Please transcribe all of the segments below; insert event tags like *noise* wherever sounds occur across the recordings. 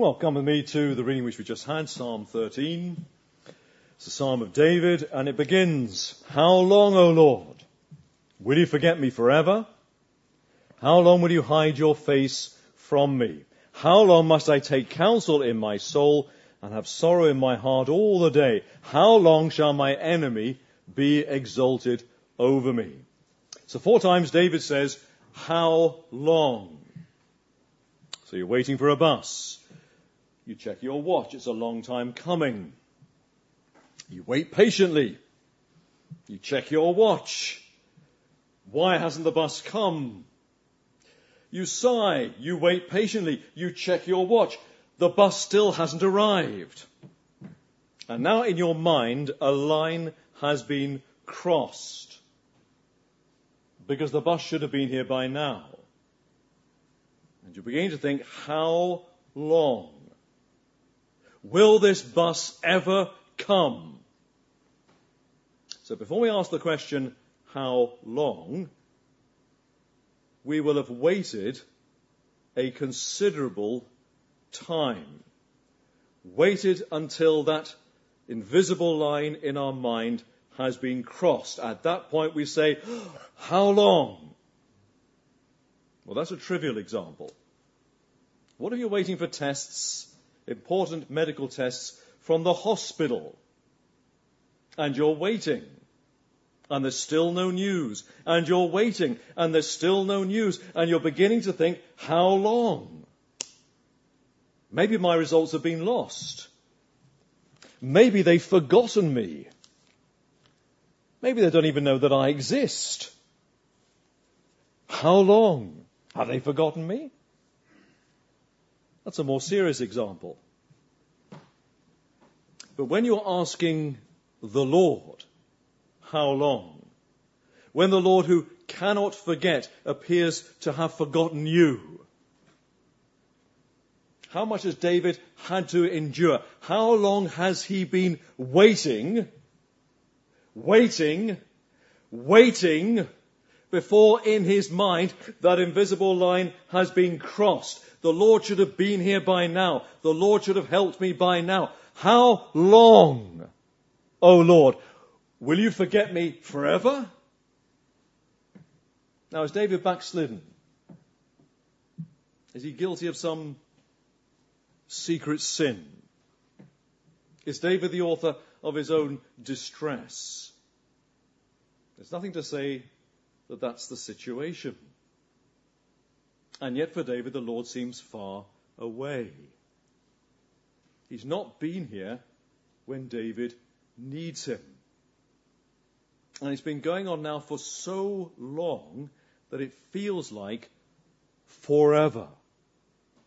Well, come with me to the reading which we just had, Psalm 13. It's a psalm of David, and it begins, How long, O Lord? Will you forget me forever? How long will you hide your face from me? How long must I take counsel in my soul and have sorrow in my heart all the day? How long shall my enemy be exalted over me? So four times David says, How long? So you're waiting for a bus. You check your watch. It's a long time coming. You wait patiently. You check your watch. Why hasn't the bus come? You sigh. You wait patiently. You check your watch. The bus still hasn't arrived. And now in your mind, a line has been crossed. Because the bus should have been here by now. And you begin to think, how long? Will this bus ever come? So before we ask the question, how long, we will have waited a considerable time. Waited until that invisible line in our mind has been crossed. At that point we say, *gasps* how long? Well, that's a trivial example. What if you're waiting for tests important medical tests from the hospital. And you're waiting. And there's still no news. And you're waiting. And there's still no news. And you're beginning to think, how long? Maybe my results have been lost. Maybe they've forgotten me. Maybe they don't even know that I exist. How long? Have they forgotten me? That's a more serious example. But when you're asking the Lord, how long? When the Lord who cannot forget appears to have forgotten you, how much has David had to endure? How long has he been waiting, waiting, waiting before in his mind that invisible line has been crossed? The Lord should have been here by now. The Lord should have helped me by now. How long, O Lord? Will you forget me forever? Now, is David backslidden? Is he guilty of some secret sin? Is David the author of his own distress? There's nothing to say that that's the situation. And yet for David, the Lord seems far away. He's not been here when David needs him. And it's been going on now for so long that it feels like forever.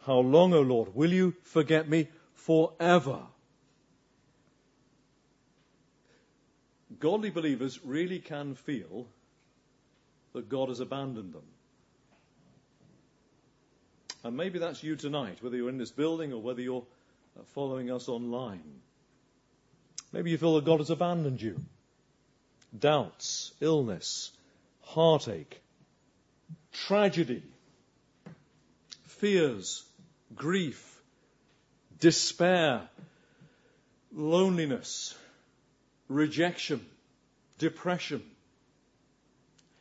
How long, O oh Lord, will you forget me forever? Godly believers really can feel that God has abandoned them. And maybe that's you tonight, whether you're in this building or whether you're uh, following us online. Maybe you feel that God has abandoned you. Doubts, illness, heartache, tragedy, fears, grief, despair, loneliness, rejection, depression.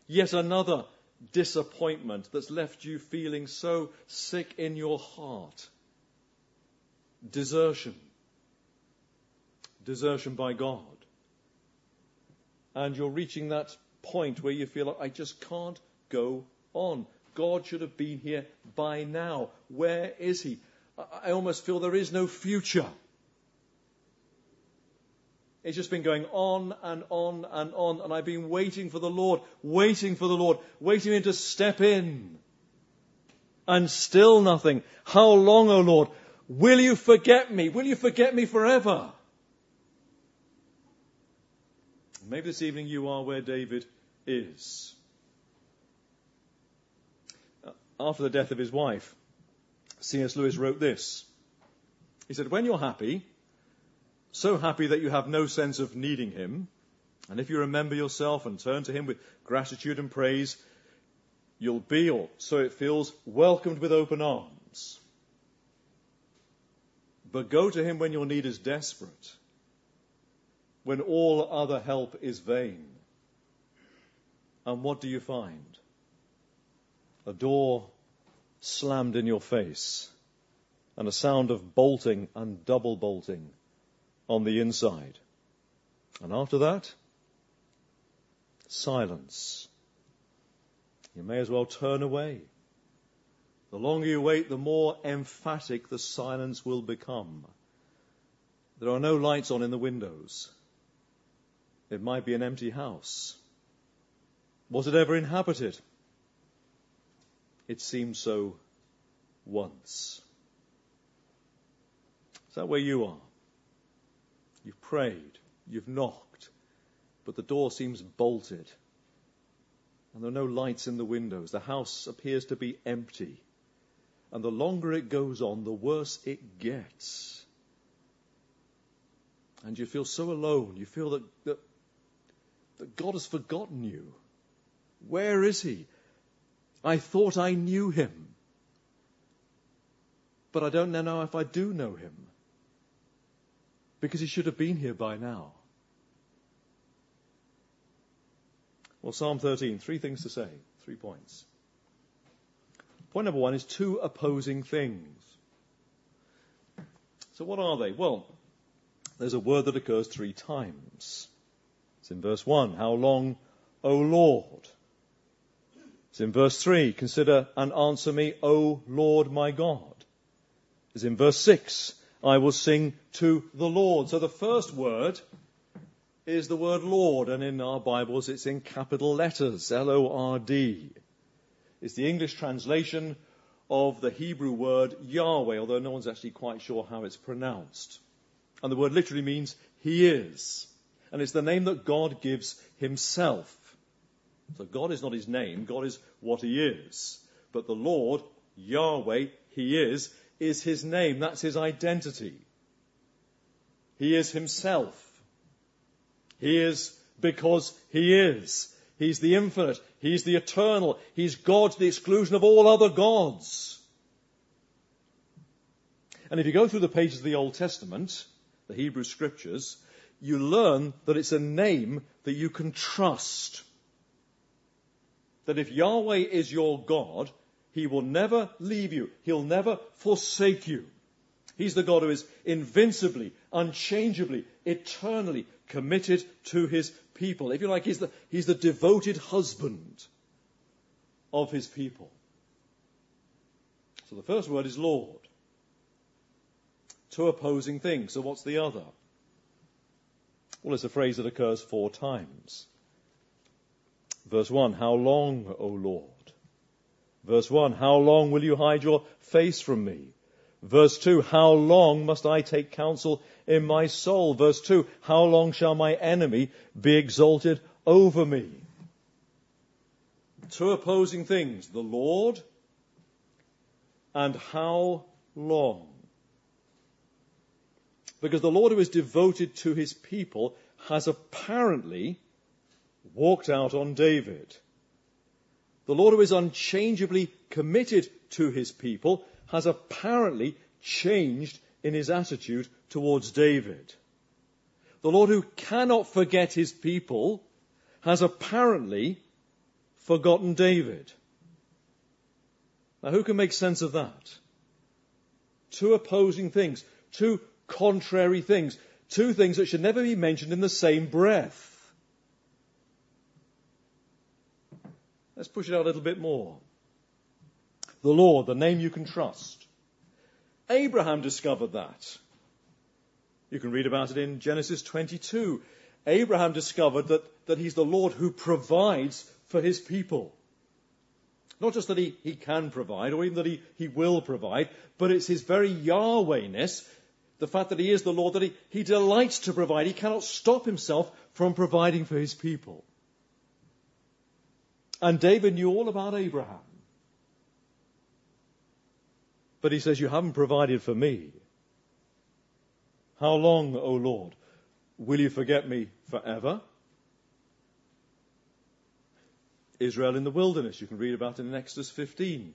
Yet another disappointment that's left you feeling so sick in your heart. Desertion. Desertion by God. And you're reaching that point where you feel like, I just can't go on. God should have been here by now. Where is He? I almost feel there is no future. It's just been going on and on and on, and I've been waiting for the Lord, waiting for the Lord, waiting for Him to step in. And still nothing. How long, O oh Lord? Will you forget me? Will you forget me forever? Maybe this evening you are where David is. Uh, after the death of his wife, C.S. Lewis wrote this. He said, When you're happy, so happy that you have no sense of needing Him. And if you remember yourself and turn to Him with gratitude and praise, you'll be, or so it feels, welcomed with open arms. but go to him when your need is desperate, when all other help is vain. And what do you find? A door slammed in your face and a sound of bolting and double bolting on the inside. And after that, silence. You may as well turn away. The longer you wait, the more emphatic the silence will become. There are no lights on in the windows. It might be an empty house. Was it ever inhabited? It seemed so once. Is that where you are? You've prayed, you've knocked, but the door seems bolted. And there are no lights in the windows. The house appears to be empty. And the longer it goes on, the worse it gets. And you feel so alone. You feel that, that, that God has forgotten you. Where is He? I thought I knew Him. But I don't know if I do know Him. Because He should have been here by now. Well, Psalm 13, three things to say, three points. Point number one is two opposing things. So what are they? Well, there's a word that occurs three times. It's in verse 1. How long, O Lord? It's in verse 3. Consider and answer me, O Lord my God. It's in verse 6. I will sing to the Lord. So the first word is the word Lord, and in our Bibles it's in capital letters, L-O-R-D. It's the English translation of the Hebrew word Yahweh, although no one's actually quite sure how it's pronounced. And the word literally means He is. And it's the name that God gives Himself. So God is not His name, God is what He is. But the Lord, Yahweh, He is, is His name. That's His identity. He is Himself. He is because He is. He's the infinite. He's the eternal. He's God to the exclusion of all other gods. And if you go through the pages of the Old Testament, the Hebrew scriptures, you learn that it's a name that you can trust. That if Yahweh is your God, He will never leave you. He'll never forsake you. He's the God who is invincibly, unchangeably, eternally committed to His people. If you like, he's the, he's the devoted husband of his people. So the first word is Lord. Two opposing things. So what's the other? Well, it's a phrase that occurs four times. Verse 1, How long, O Lord? Verse 1, How long will you hide your face from me? Verse 2, How long must I take counsel in my soul? Verse 2, How long shall my enemy be exalted over me? Two opposing things, the Lord and how long. Because the Lord who is devoted to his people has apparently walked out on David. The Lord who is unchangeably committed to his people has apparently changed in his attitude towards David. The Lord who cannot forget his people has apparently forgotten David. Now who can make sense of that? Two opposing things, two contrary things, two things that should never be mentioned in the same breath. Let's push it out a little bit more the Lord, the name you can trust. Abraham discovered that. You can read about it in Genesis 22. Abraham discovered that, that he's the Lord who provides for his people. Not just that he, he can provide or even that he, he will provide, but it's his very Yahwehness, the fact that he is the Lord, that he, he delights to provide. He cannot stop himself from providing for his people. And David knew all about Abraham. But he says, You haven't provided for me. How long, O Lord? Will you forget me forever? Israel in the wilderness, you can read about it in Exodus 15.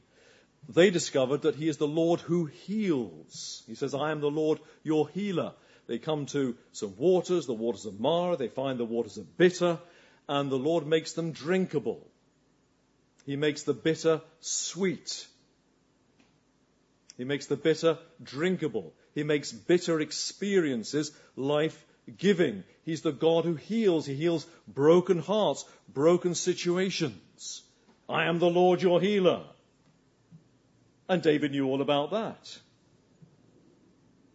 they discovered that he is the Lord who heals. He says, I am the Lord your healer. They come to some waters, the waters of Marah. They find the waters are bitter, and the Lord makes them drinkable. He makes the bitter sweet. He makes the bitter drinkable. He makes bitter experiences life giving. He's the God who heals. He heals broken hearts, broken situations. I am the Lord your healer. And David knew all about that.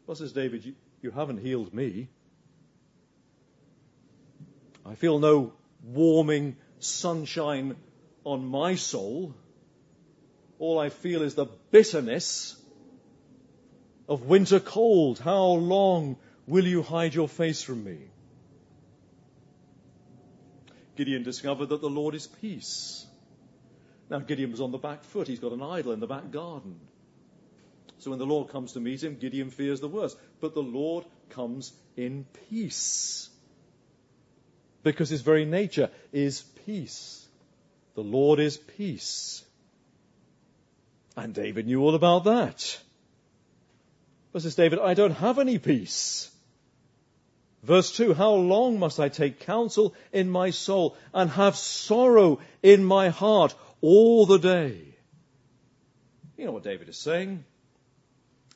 What says David? You, you haven't healed me. I feel no warming sunshine on my soul. All I feel is the bitterness of winter cold. How long will you hide your face from me? Gideon discovered that the Lord is peace. Now, Gideon was on the back foot. He's got an idol in the back garden. So when the Lord comes to meet him, Gideon fears the worst. But the Lord comes in peace. Because his very nature is peace. The Lord is peace. And David knew all about that. But says David, I don't have any peace. Verse 2 How long must I take counsel in my soul and have sorrow in my heart? all the day. You know what David is saying?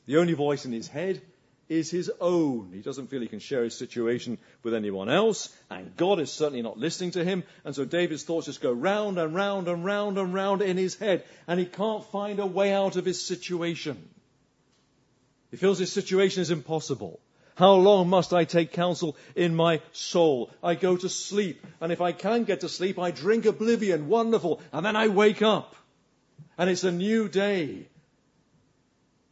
The only voice in his head is his own. He doesn't feel he can share his situation with anyone else, and God is certainly not listening to him, and so David's thoughts just go round and round and round and round in his head, and he can't find a way out of his situation. He feels his situation is impossible. How long must I take counsel in my soul? I go to sleep, and if I can get to sleep, I drink oblivion, wonderful, and then I wake up. And it's a new day.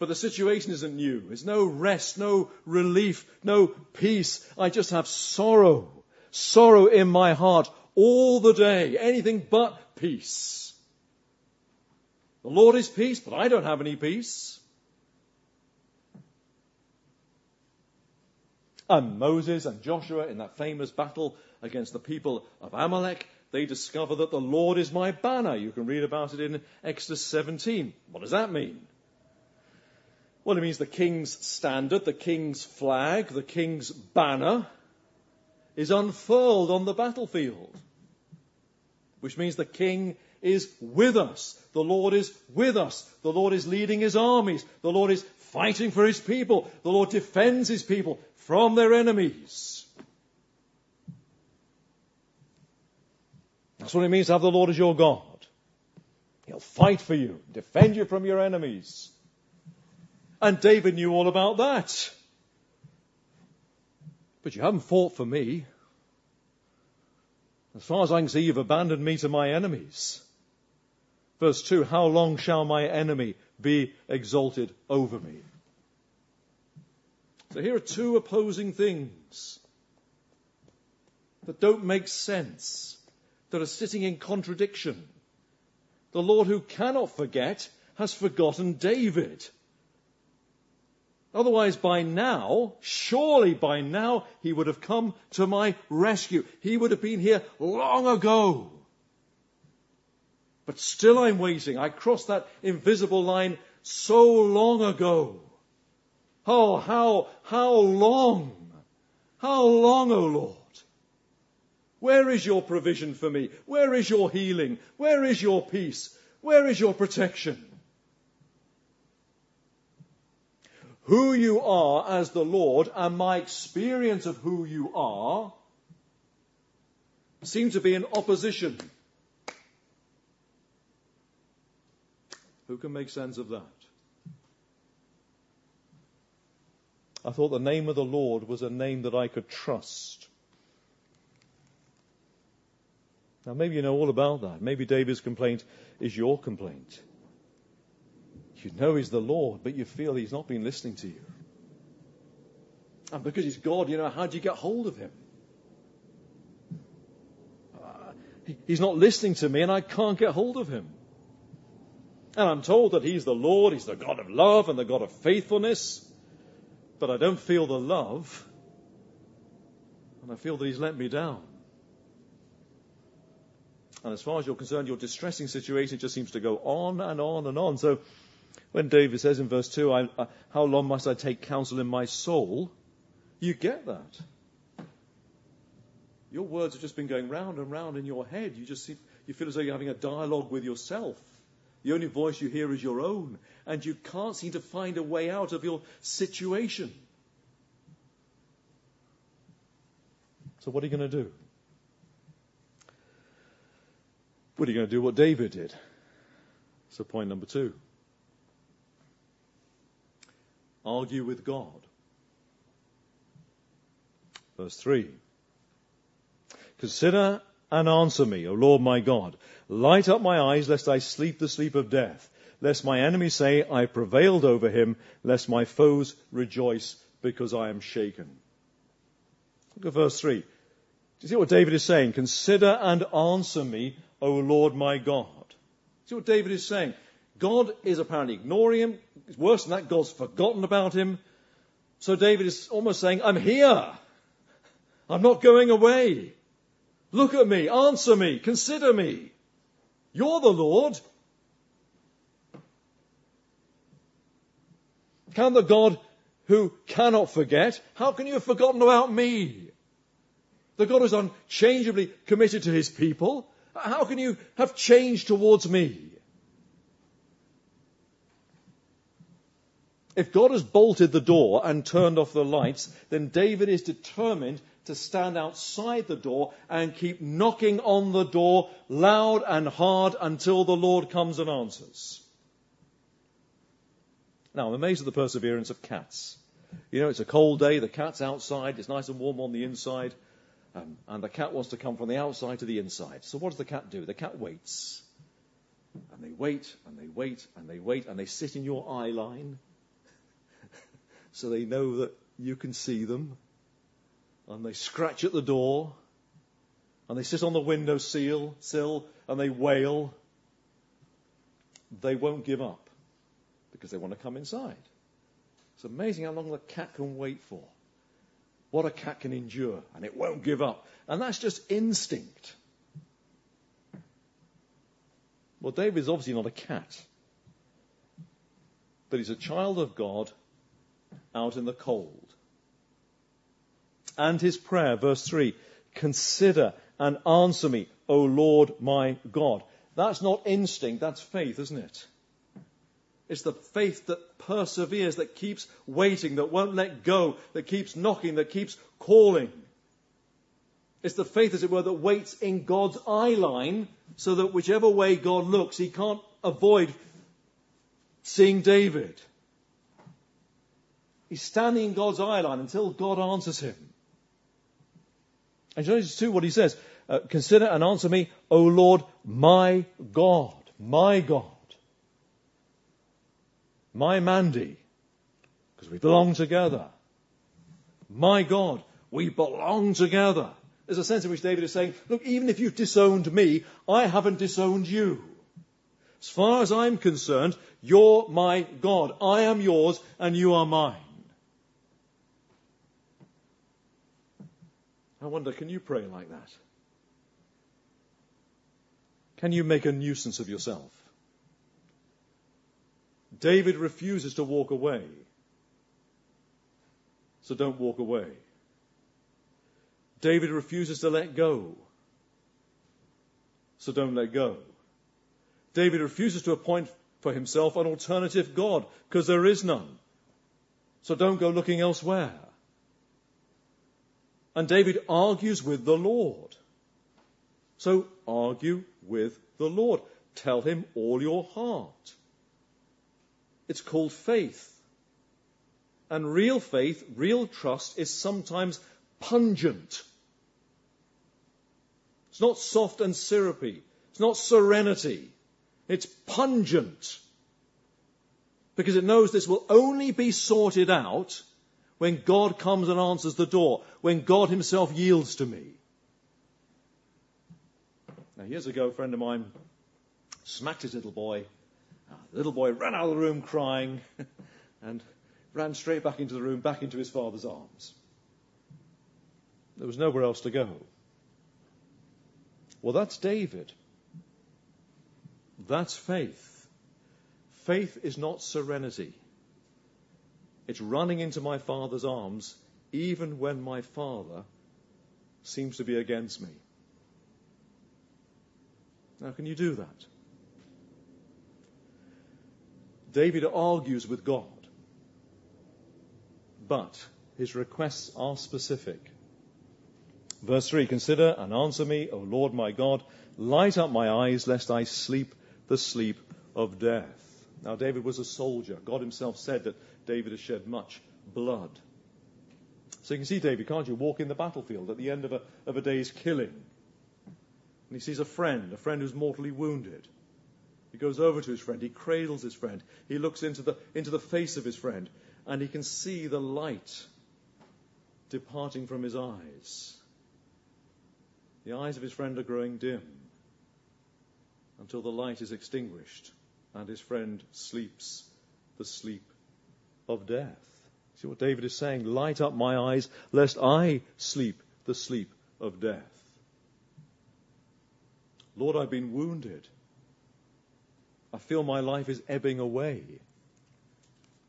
But the situation isn't new. There's no rest, no relief, no peace. I just have sorrow. Sorrow in my heart all the day. Anything but peace. The Lord is peace, but I don't have any peace. And Moses and Joshua in that famous battle against the people of Amalek, they discover that the Lord is my banner. You can read about it in Exodus 17. What does that mean? Well, it means the king's standard, the king's flag, the king's banner is unfurled on the battlefield. Which means the king is with us. The Lord is with us. The Lord is leading his armies. The Lord is fighting for his people. The Lord defends his people from their enemies. That's what it means to have the Lord as your God. He'll fight for you, defend you from your enemies. And David knew all about that. But you haven't fought for me. As far as I can see, you've abandoned me to my enemies. Verse 2 How long shall my enemy be exalted over me? So here are two opposing things that don't make sense, that are sitting in contradiction. The Lord who cannot forget has forgotten David. Otherwise, by now, surely by now, he would have come to my rescue. He would have been here long ago. But still I'm waiting. I crossed that invisible line so long ago. Oh, how, how long? How long, O oh Lord? Where is your provision for me? Where is your healing? Where is your peace? Where is your protection? Who you are as the Lord and my experience of who you are seem to be in opposition. Who can make sense of that? I thought the name of the Lord was a name that I could trust. Now, maybe you know all about that. Maybe David's complaint is your complaint. You know he's the Lord, but you feel he's not been listening to you. And because he's God, you know, how do you get hold of him? Uh, he's not listening to me, and I can't get hold of him. And I'm told that he's the Lord, he's the God of love and the God of faithfulness but I don't feel the love, and I feel that He's let me down. And as far as you're concerned, your distressing situation just seems to go on and on and on. So When David says in verse 2, I, uh, How long must I take counsel in my soul? You get that. Your words have just been going round and round in your head. You just see, you feel as though you're having a dialogue with yourself. The only voice you hear is your own, and you can't seem to find a way out of your situation. So, what are you going to do? What are you going to do what David did? So, point number two argue with God. Verse 3 Consider and answer me, O Lord my God. Light up my eyes, lest I sleep the sleep of death, lest my enemies say, I prevailed over him, lest my foes rejoice because I am shaken. Look at verse 3. Do you see what David is saying? Consider and answer me, O Lord my God. See what David is saying? God is apparently ignoring him. It's worse than that, God's forgotten about him. So David is almost saying, I'm here. I'm not going away. Look at me, answer me, consider me. You're the Lord. Can the God who cannot forget, how can you have forgotten about me? The God who's unchangeably committed to his people, how can you have changed towards me? If God has bolted the door and turned off the lights, then David is determined to stand outside the door and keep knocking on the door loud and hard until the Lord comes and answers. Now, I'm amazed at the perseverance of cats. You know, it's a cold day, the cat's outside, it's nice and warm on the inside, um, and the cat wants to come from the outside to the inside. So what does the cat do? The cat waits. And they wait, and they wait, and they wait, and they sit in your eye line so they know that you can see them and they scratch at the door, and they sit on the window sill, sill and they wail. They won't give up because they want to come inside. It's amazing how long the cat can wait for. What a cat can endure, and it won't give up. And that's just instinct. Well, David's obviously not a cat, but he's a child of God out in the cold and his prayer, verse 3 Consider and answer me, O Lord my God. That's not instinct, that's faith, isn't it? It's the faith that perseveres, that keeps waiting, that won't let go, that keeps knocking, that keeps calling. It's the faith, as it were, that waits in God's eye line so that whichever way God looks, he can't avoid seeing David. He's standing in God's eye line until God answers him. And notice too what he says. Uh, Consider and answer me, O Lord, my God, my God, my Mandy, because we belong together. My God, we belong together. There's a sense in which David is saying, look, even if you've disowned me, I haven't disowned you. As far as I'm concerned, you're my God. I am yours and you are mine. I wonder, can you pray like that? Can you make a nuisance of yourself? David refuses to walk away. So don't walk away. David refuses to let go. So don't let go. David refuses to appoint for himself an alternative God because there is none. So don't go looking elsewhere. And David argues with the Lord. So argue with the Lord. Tell him all your heart. It's called faith. And real faith, real trust is sometimes pungent. It's not soft and syrupy. It's not serenity. It's pungent. Because it knows this will only be sorted out when God comes and answers the door, when God Himself yields to me. Now, years ago, a friend of mine smacked his little boy. Uh, the little boy ran out of the room crying *laughs* and ran straight back into the room, back into his father's arms. There was nowhere else to go. Well, that's David. That's faith. Faith is not serenity. It's running into my Father's arms even when my Father seems to be against me. Now, can you do that? David argues with God, but his requests are specific. Verse 3 Consider and answer me, O Lord my God. Light up my eyes, lest I sleep the sleep of death. Now, David was a soldier. God himself said that David has shed much blood. So you can see David, can't you, walk in the battlefield at the end of a, of a day's killing. And he sees a friend, a friend who's mortally wounded. He goes over to his friend. He cradles his friend. He looks into the, into the face of his friend, and he can see the light departing from his eyes. The eyes of his friend are growing dim until the light is extinguished and his friend sleeps the sleep of death. See what David is saying? Light up my eyes, lest I sleep the sleep of death. Lord, I've been wounded. I feel my life is ebbing away.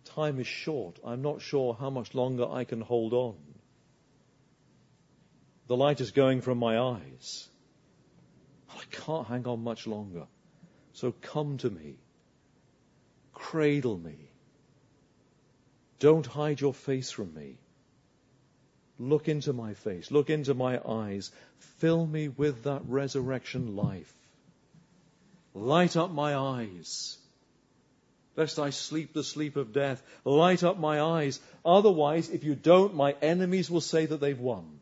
Time is short. I'm not sure how much longer I can hold on. The light is going from my eyes. I can't hang on much longer. So come to me. Cradle me. Don't hide your face from me. Look into my face. Look into my eyes. Fill me with that resurrection life. Light up my eyes, lest I sleep the sleep of death. Light up my eyes. Otherwise, if you don't, my enemies will say that they've won.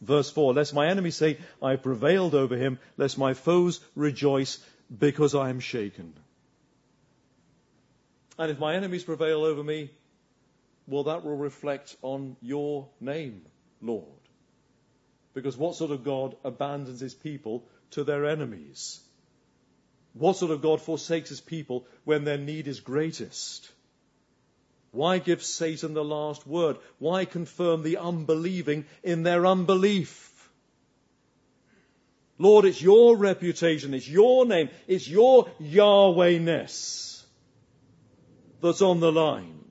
Verse 4 Lest my enemies say, I have prevailed over him, lest my foes rejoice because I am shaken. And if my enemies prevail over me, well, that will reflect on your name, Lord. Because what sort of God abandons his people to their enemies? What sort of God forsakes his people when their need is greatest? Why give Satan the last word? Why confirm the unbelieving in their unbelief? Lord, it's your reputation, it's your name, it's your Yahwehness that's on the line.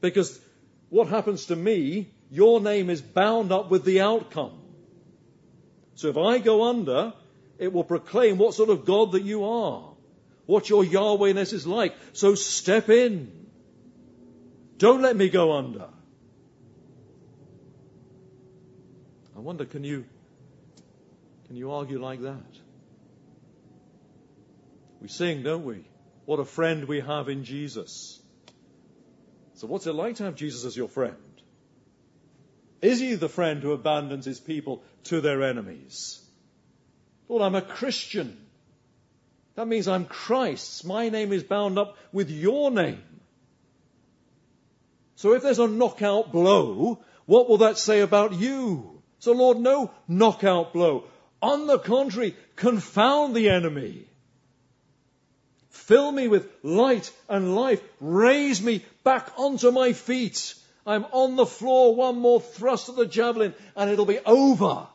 Because what happens to me, your name is bound up with the outcome. So if I go under, it will proclaim what sort of God that you are, what your Yahwehness is like. So step in. Don't let me go under. I wonder, can you, can you argue like that? We sing, don't we? What a friend we have in Jesus. So, what's it like to have Jesus as your friend? Is he the friend who abandons his people to their enemies? Lord, I'm a Christian. That means I'm Christ's. My name is bound up with your name. So if there's a knockout blow, what will that say about you? So Lord, no knockout blow. On the contrary, confound the enemy. Fill me with light and life. Raise me back onto my feet. I'm on the floor. One more thrust of the javelin and it'll be over.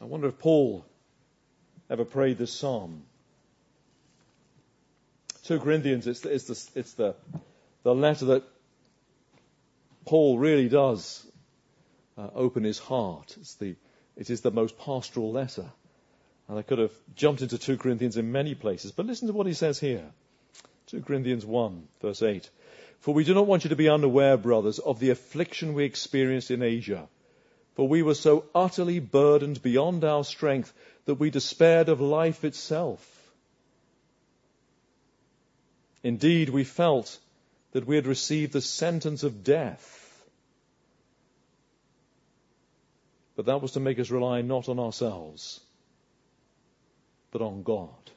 I wonder if Paul ever prayed this psalm. 2 Corinthians, it's the, it's the, it's the, the letter that Paul really does uh, open his heart. It's the, it is the most pastoral letter. And I could have jumped into 2 Corinthians in many places, but listen to what he says here. 2 Corinthians 1, verse 8. For we do not want you to be unaware, brothers, of the affliction we experienced in Asia. For we were so utterly burdened beyond our strength that we despaired of life itself. Indeed, we felt that we had received the sentence of death. But that was to make us rely not on ourselves but on God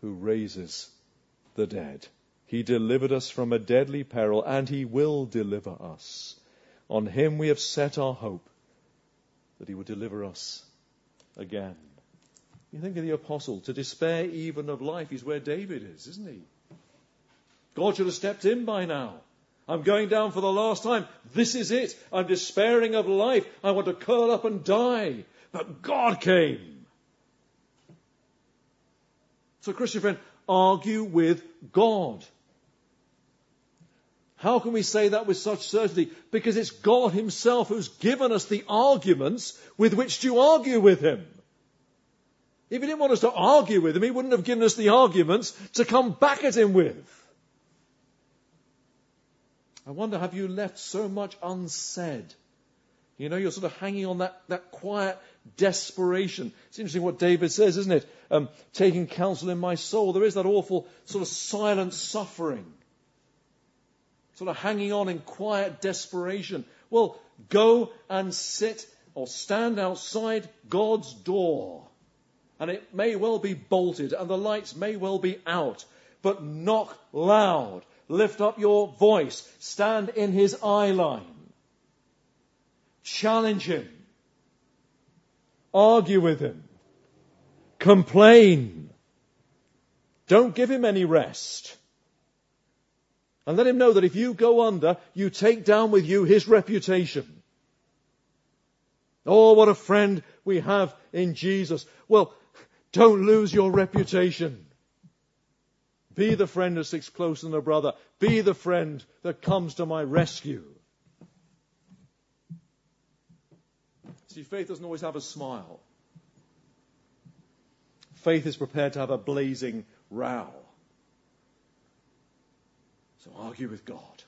who raises the dead. He delivered us from a deadly peril and he will deliver us. On him we have set our hope that he will deliver us again. You think of the apostle, to despair even of life is where David is, isn't he? God should have stepped in by now. I'm going down for the last time. This is it. I'm despairing of life. I want to curl up and die. But God came So, Christian friend, argue with God. How can we say that with such certainty? Because it's God Himself who's given us the arguments with which to argue with Him. If He didn't want us to argue with Him, He wouldn't have given us the arguments to come back at Him with. I wonder, have you left so much unsaid? You know, you're sort of hanging on that, that quiet desperation. It's interesting what David says, isn't it? Um, taking counsel in my soul. There is that awful sort of silent suffering sort of hanging on in quiet desperation. Well, go and sit or stand outside God's door. And it may well be bolted and the lights may well be out, but knock loud. Lift up your voice. Stand in his eye line. Challenge him. Argue with him. Complain. Don't give him any rest. And let him know that if you go under, you take down with you his reputation. Oh, what a friend we have in Jesus. Well, don't lose your reputation. Be the friend that sticks closer than a brother. Be the friend that comes to my rescue. See, faith doesn't always have a smile. Faith is prepared to have a blazing row. So argue with God.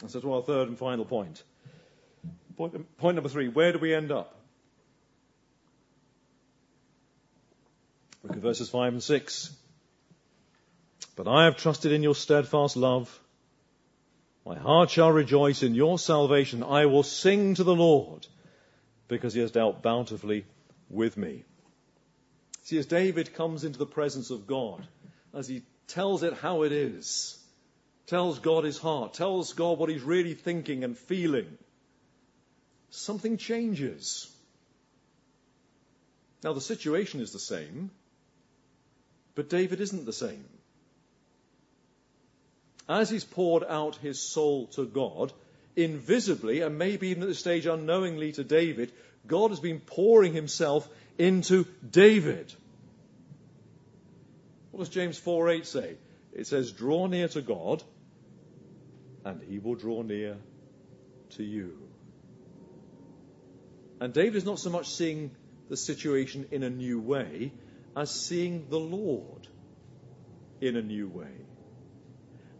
And so to our third and final point. Point, point number three, where do we end up? Look at verses 5 and 6. But I have trusted in your steadfast love. My heart shall rejoice in your salvation. I will sing to the Lord because he has dealt bountifully with me. See, as David comes into the presence of God, as he tells it how it is, tells God his heart, tells God what he's really thinking and feeling, something changes. Now, the situation is the same, but David isn't the same. As he's poured out his soul to God, invisibly, and maybe even at this stage unknowingly to David, God has been pouring himself into David. What does James 4:8 say? It says, Draw near to God, and he will draw near to you. And David is not so much seeing the situation in a new way as seeing the Lord in a new way.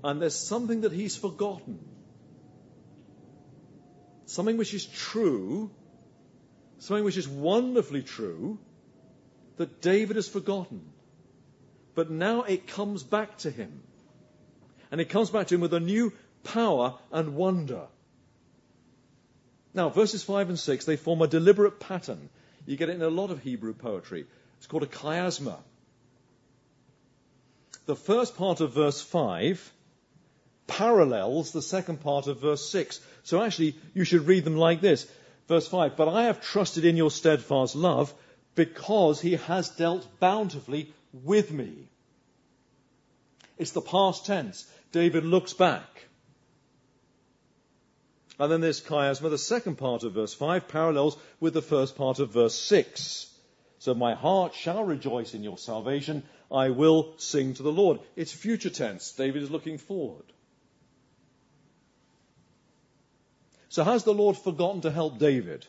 And there's something that he's forgotten. Something which is true, something which is wonderfully true, that David has forgotten. But now it comes back to him. And it comes back to him with a new power and wonder. Now, verses 5 and 6, they form a deliberate pattern. You get it in a lot of Hebrew poetry. It's called a chiasma. The first part of verse 5 parallels the second part of verse 6. So actually, you should read them like this. Verse 5, But I have trusted in your steadfast love because he has dealt bountifully with me. It's the past tense. David looks back. And then there's chiasma, the second part of verse 5 parallels with the first part of verse 6. So my heart shall rejoice in your salvation. I will sing to the Lord. It's future tense. David is looking forward. So has the Lord forgotten to help David?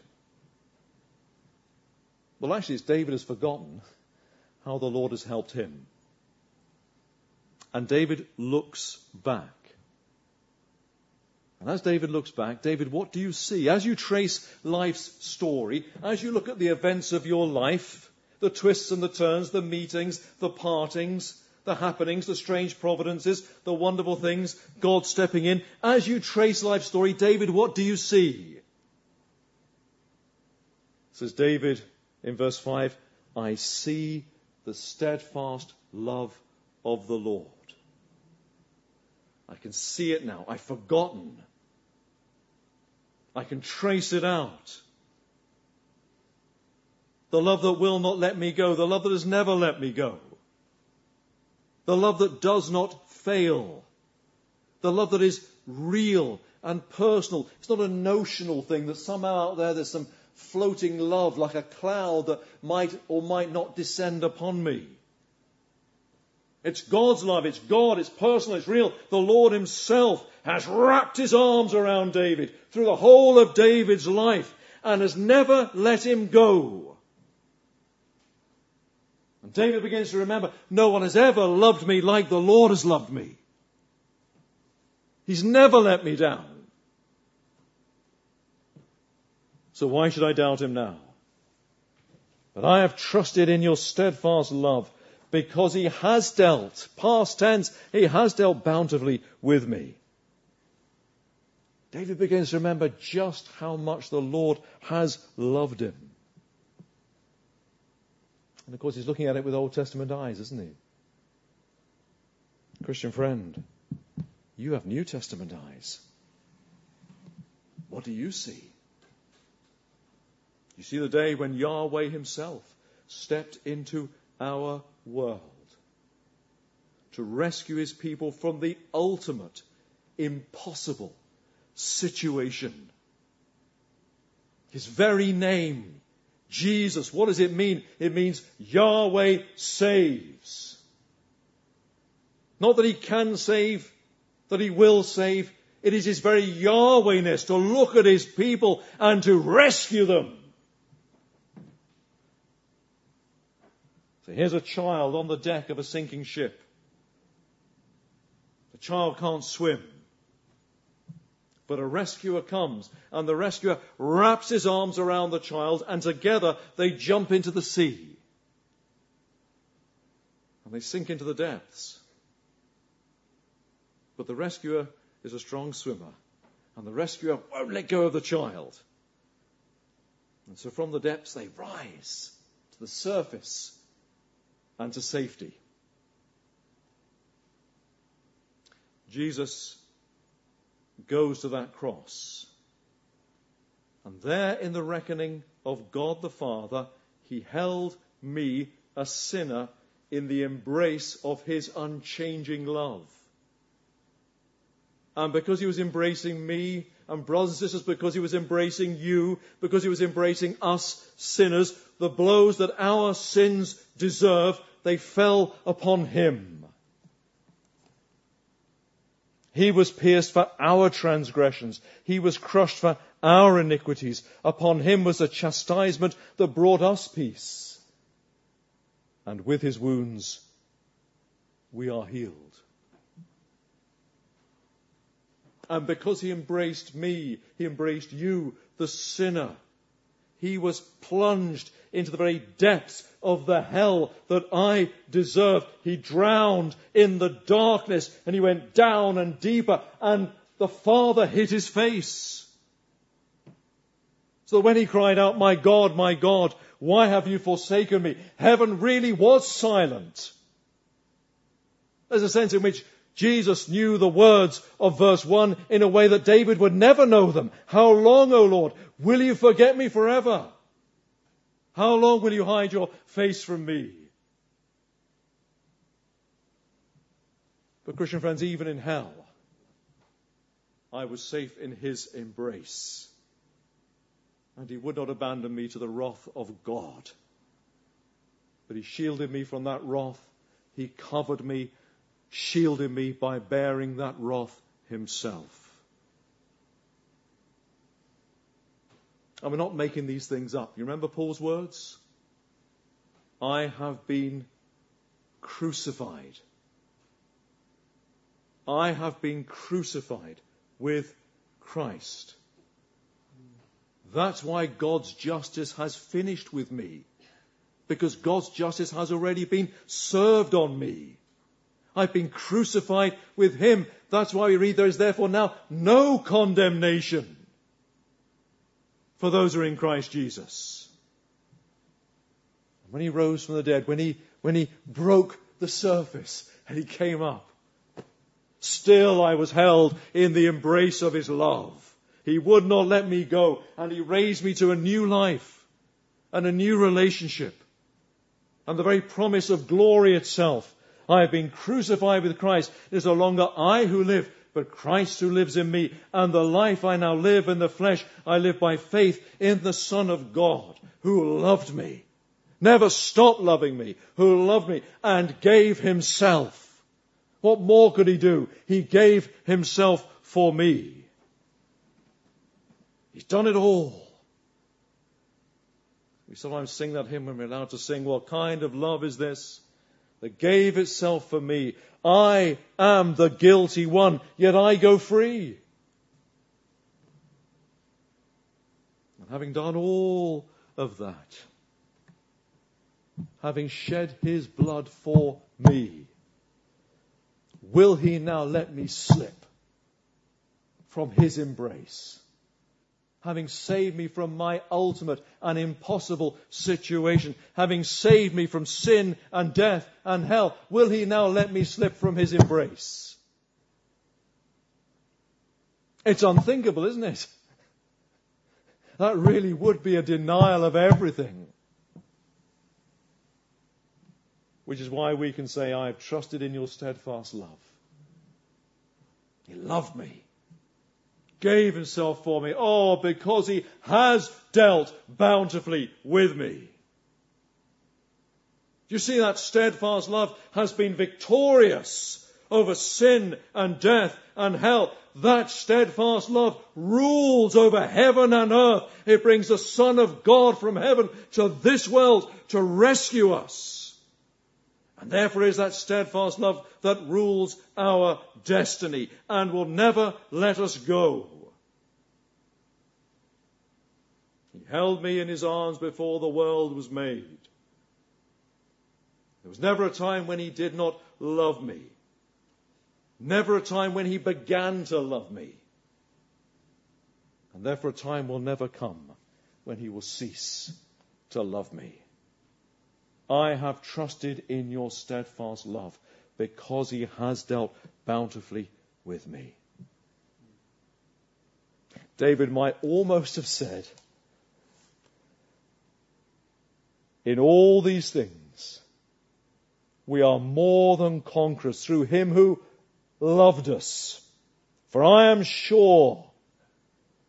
Well, actually, it's David has forgotten how the Lord has helped him. And David looks back. And as David looks back, David, what do you see? As you trace life's story, as you look at the events of your life, the twists and the turns, the meetings, the partings, the happenings, the strange providences, the wonderful things, God stepping in, as you trace life's story, David, what do you see? Says David in verse 5, I see the steadfast love of the Lord. I can see it now. I've forgotten. I can trace it out. The love that will not let me go. The love that has never let me go. The love that does not fail. The love that is real and personal. It's not a notional thing that somehow out there there's some floating love like a cloud that might or might not descend upon me. It's God's love. It's God. It's personal. It's real. The Lord himself has wrapped his arms around David through the whole of David's life and has never let him go. And David begins to remember, no one has ever loved me like the Lord has loved me. He's never let me down. So why should I doubt him now? But I have trusted in your steadfast love because he has dealt, past tense, he has dealt bountifully with me. David begins to remember just how much the Lord has loved him. And of course, he's looking at it with Old Testament eyes, isn't he? Christian friend, you have New Testament eyes. What do you see? You see the day when Yahweh himself stepped into our world to rescue his people from the ultimate, impossible situation. His very name, Jesus, what does it mean? It means Yahweh saves. Not that he can save, that he will save. It is his very Yahwehness to look at his people and to rescue them. So here's a child on the deck of a sinking ship. The child can't swim. But a rescuer comes, and the rescuer wraps his arms around the child, and together they jump into the sea. And they sink into the depths. But the rescuer is a strong swimmer, and the rescuer won't let go of the child. And so from the depths they rise to the surface and to safety. Jesus goes to that cross. And there in the reckoning of God the Father, he held me, a sinner, in the embrace of his unchanging love. And because he was embracing me, and brothers and sisters, because he was embracing you, because he was embracing us sinners, the blows that our sins deserve, they fell upon him. He was pierced for our transgressions. He was crushed for our iniquities. Upon him was the chastisement that brought us peace. And with his wounds, we are healed. And because he embraced me, he embraced you, the sinner. He was plunged into the very depths of the hell that I deserved. He drowned in the darkness and he went down and deeper and the Father hid his face. So that when he cried out, my God, my God, why have you forsaken me? Heaven really was silent. There's a sense in which Jesus knew the words of verse 1 in a way that David would never know them. How long, O Lord, will you forget me forever? How long will you hide your face from me? But Christian friends, even in hell, I was safe in his embrace. And he would not abandon me to the wrath of God. But he shielded me from that wrath. He covered me, shielded me by bearing that wrath himself. And we're not making these things up. You remember Paul's words? I have been crucified. I have been crucified with Christ. That's why God's justice has finished with me. Because God's justice has already been served on me. I've been crucified with Him. That's why we read there is therefore now no condemnation for those who are in Christ Jesus. When he rose from the dead, when he, when he broke the surface and he came up, still I was held in the embrace of his love. He would not let me go and he raised me to a new life and a new relationship and the very promise of glory itself. I have been crucified with Christ. It is no longer I who live, but Christ who lives in me. And the life I now live in the flesh, I live by faith in the Son of God who loved me, never stopped loving me, who loved me and gave himself. What more could he do? He gave himself for me. He's done it all. We sometimes sing that hymn when we're allowed to sing, What kind of love is this that gave itself for me? I am the guilty one, yet I go free. And having done all of that, having shed his blood for me, will he now let me slip from his embrace? Having saved me from my ultimate and impossible situation, having saved me from sin and death and hell, will he now let me slip from his embrace? It's unthinkable, isn't it? That really would be a denial of everything. Which is why we can say, I have trusted in your steadfast love. He loved me gave himself for me. Oh, because he has dealt bountifully with me. You see that steadfast love has been victorious over sin and death and hell? That steadfast love rules over heaven and earth. It brings the Son of God from heaven to this world to rescue us. And therefore is that steadfast love that rules our destiny and will never let us go. He held me in his arms before the world was made. There was never a time when he did not love me. Never a time when he began to love me. And therefore a time will never come when he will cease to love me. I have trusted in your steadfast love because he has dealt bountifully with me. David might almost have said, in all these things, we are more than conquerors through him who loved us. For I am sure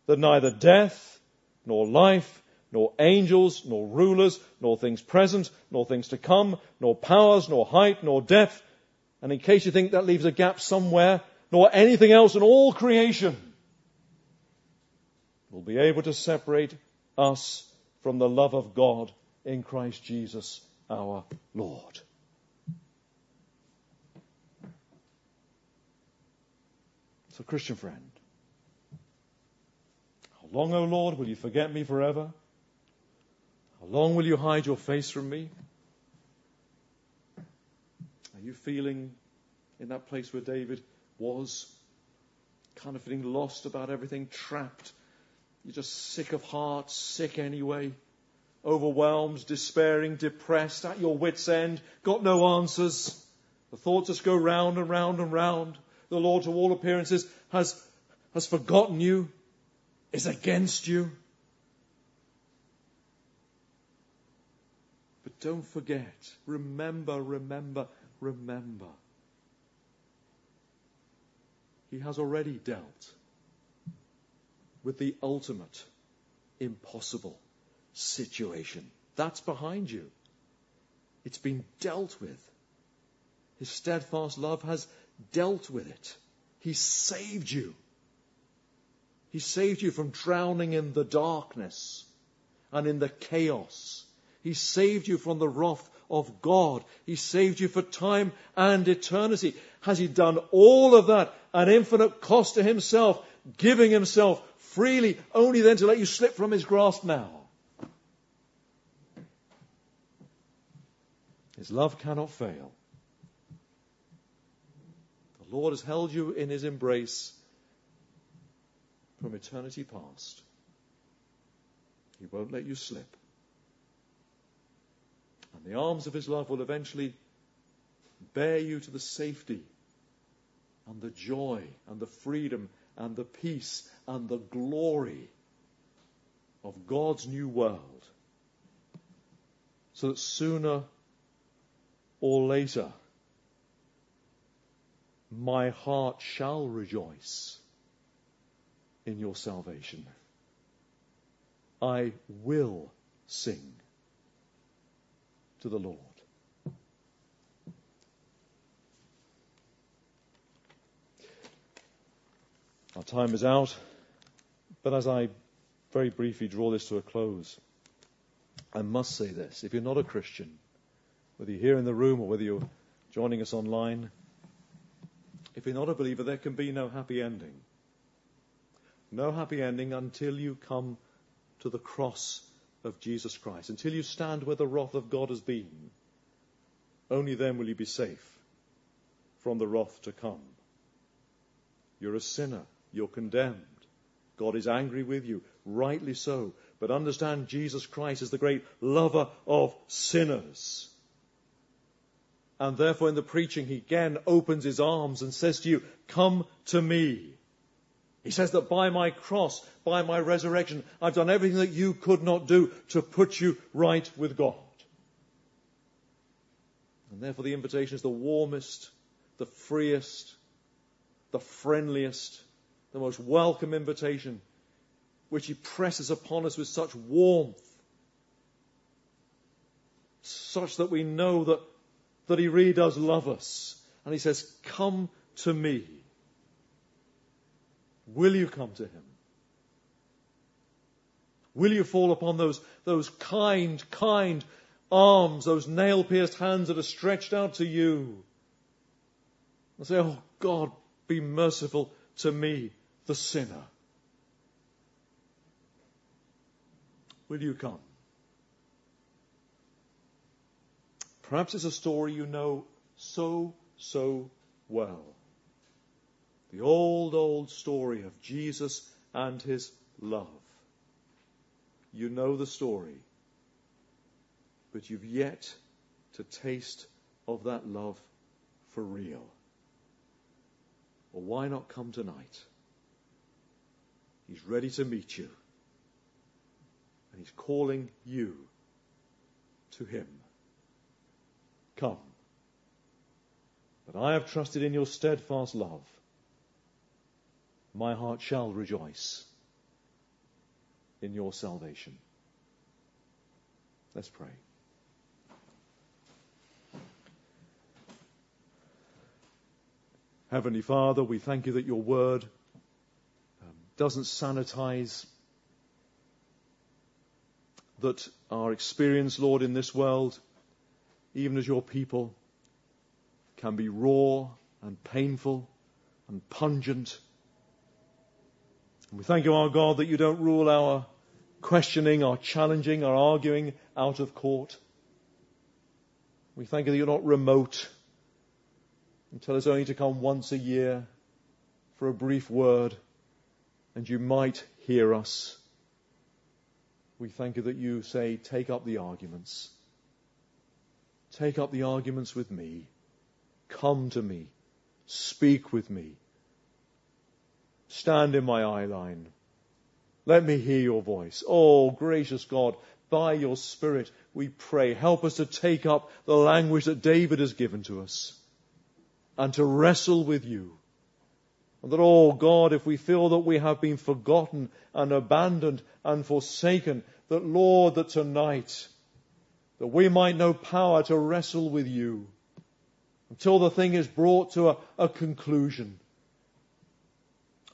that neither death, nor life, nor angels, nor rulers, nor things present, nor things to come, nor powers, nor height, nor depth. And in case you think that leaves a gap somewhere, nor anything else in all creation will be able to separate us from the love of God in Christ Jesus our Lord. So, Christian friend, how long, O Lord, will you forget me forever? How long will you hide your face from me? Are you feeling in that place where David was? Kind of feeling lost about everything, trapped. You're just sick of heart, sick anyway, overwhelmed, despairing, depressed, at your wits' end, got no answers. The thoughts just go round and round and round. The Lord, to all appearances, has, has forgotten you, is against you. Don't forget. Remember, remember, remember. He has already dealt with the ultimate impossible situation. That's behind you. It's been dealt with. His steadfast love has dealt with it. He saved you. He saved you from drowning in the darkness and in the chaos he saved you from the wrath of God. He saved you for time and eternity. Has He done all of that at infinite cost to Himself, giving Himself freely, only then to let you slip from His grasp now? His love cannot fail. The Lord has held you in His embrace from eternity past. He won't let you slip. The arms of his love will eventually bear you to the safety and the joy and the freedom and the peace and the glory of God's new world. So that sooner or later, My heart shall rejoice in your salvation. I will sing to the Lord. Our time is out, but as I very briefly draw this to a close, I must say this. If you're not a Christian, whether you're here in the room or whether you're joining us online, if you're not a believer, there can be no happy ending. No happy ending until you come to the cross of Jesus Christ, until you stand where the wrath of God has been. Only then will you be safe from the wrath to come. You're a sinner. You're condemned. God is angry with you, rightly so. But understand Jesus Christ is the great lover of sinners. And therefore in the preaching he again opens his arms and says to you, come to me. He says that by my cross, by my resurrection, I've done everything that you could not do to put you right with God. And therefore the invitation is the warmest, the freest, the friendliest, the most welcome invitation, which he presses upon us with such warmth, such that we know that, that he really does love us. And he says, Come to me. Will you come to him? Will you fall upon those, those kind, kind arms, those nail pierced hands that are stretched out to you? And say, Oh God, be merciful to me, the sinner. Will you come? Perhaps it's a story you know so, so well. The old, old story of Jesus and his love. You know the story, but you've yet to taste of that love for real. Well, why not come tonight? He's ready to meet you. And he's calling you to him. Come. But I have trusted in your steadfast love. My heart shall rejoice in your salvation. Let's pray. Heavenly Father, we thank you that your word um, doesn't sanitize that our experience, Lord, in this world, even as your people, can be raw and painful and pungent. And we thank you, our God, that you don't rule our questioning, our challenging, our arguing out of court. We thank you that you're not remote and tell us only to come once a year for a brief word, and you might hear us. We thank you that you say, take up the arguments. Take up the arguments with me. Come to me. Speak with me. Stand in my eye line. Let me hear your voice. Oh, gracious God, by your Spirit, we pray. Help us to take up the language that David has given to us and to wrestle with you. And that, oh God, if we feel that we have been forgotten and abandoned and forsaken, that Lord, that tonight, that we might know power to wrestle with you until the thing is brought to a, a conclusion.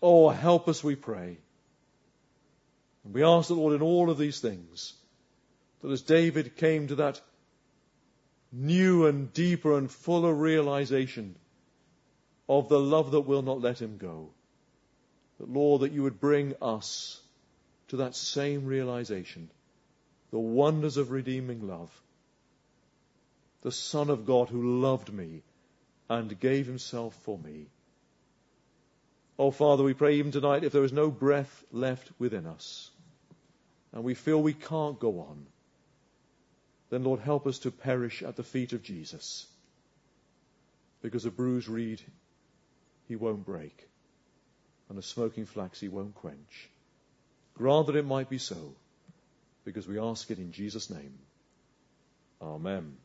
Oh, help us, we pray. And we ask the Lord in all of these things, that as David came to that new and deeper and fuller realization of the love that will not let him go. That, Lord, that you would bring us to that same realization. The wonders of redeeming love. The Son of God who loved me and gave himself for me. Oh, Father, we pray even tonight if there is no breath left within us and we feel we can't go on, then, Lord, help us to perish at the feet of Jesus because a bruised reed he won't break, and a smoking flax he won't quench. Grant that it might be so, because we ask it in Jesus' name. Amen.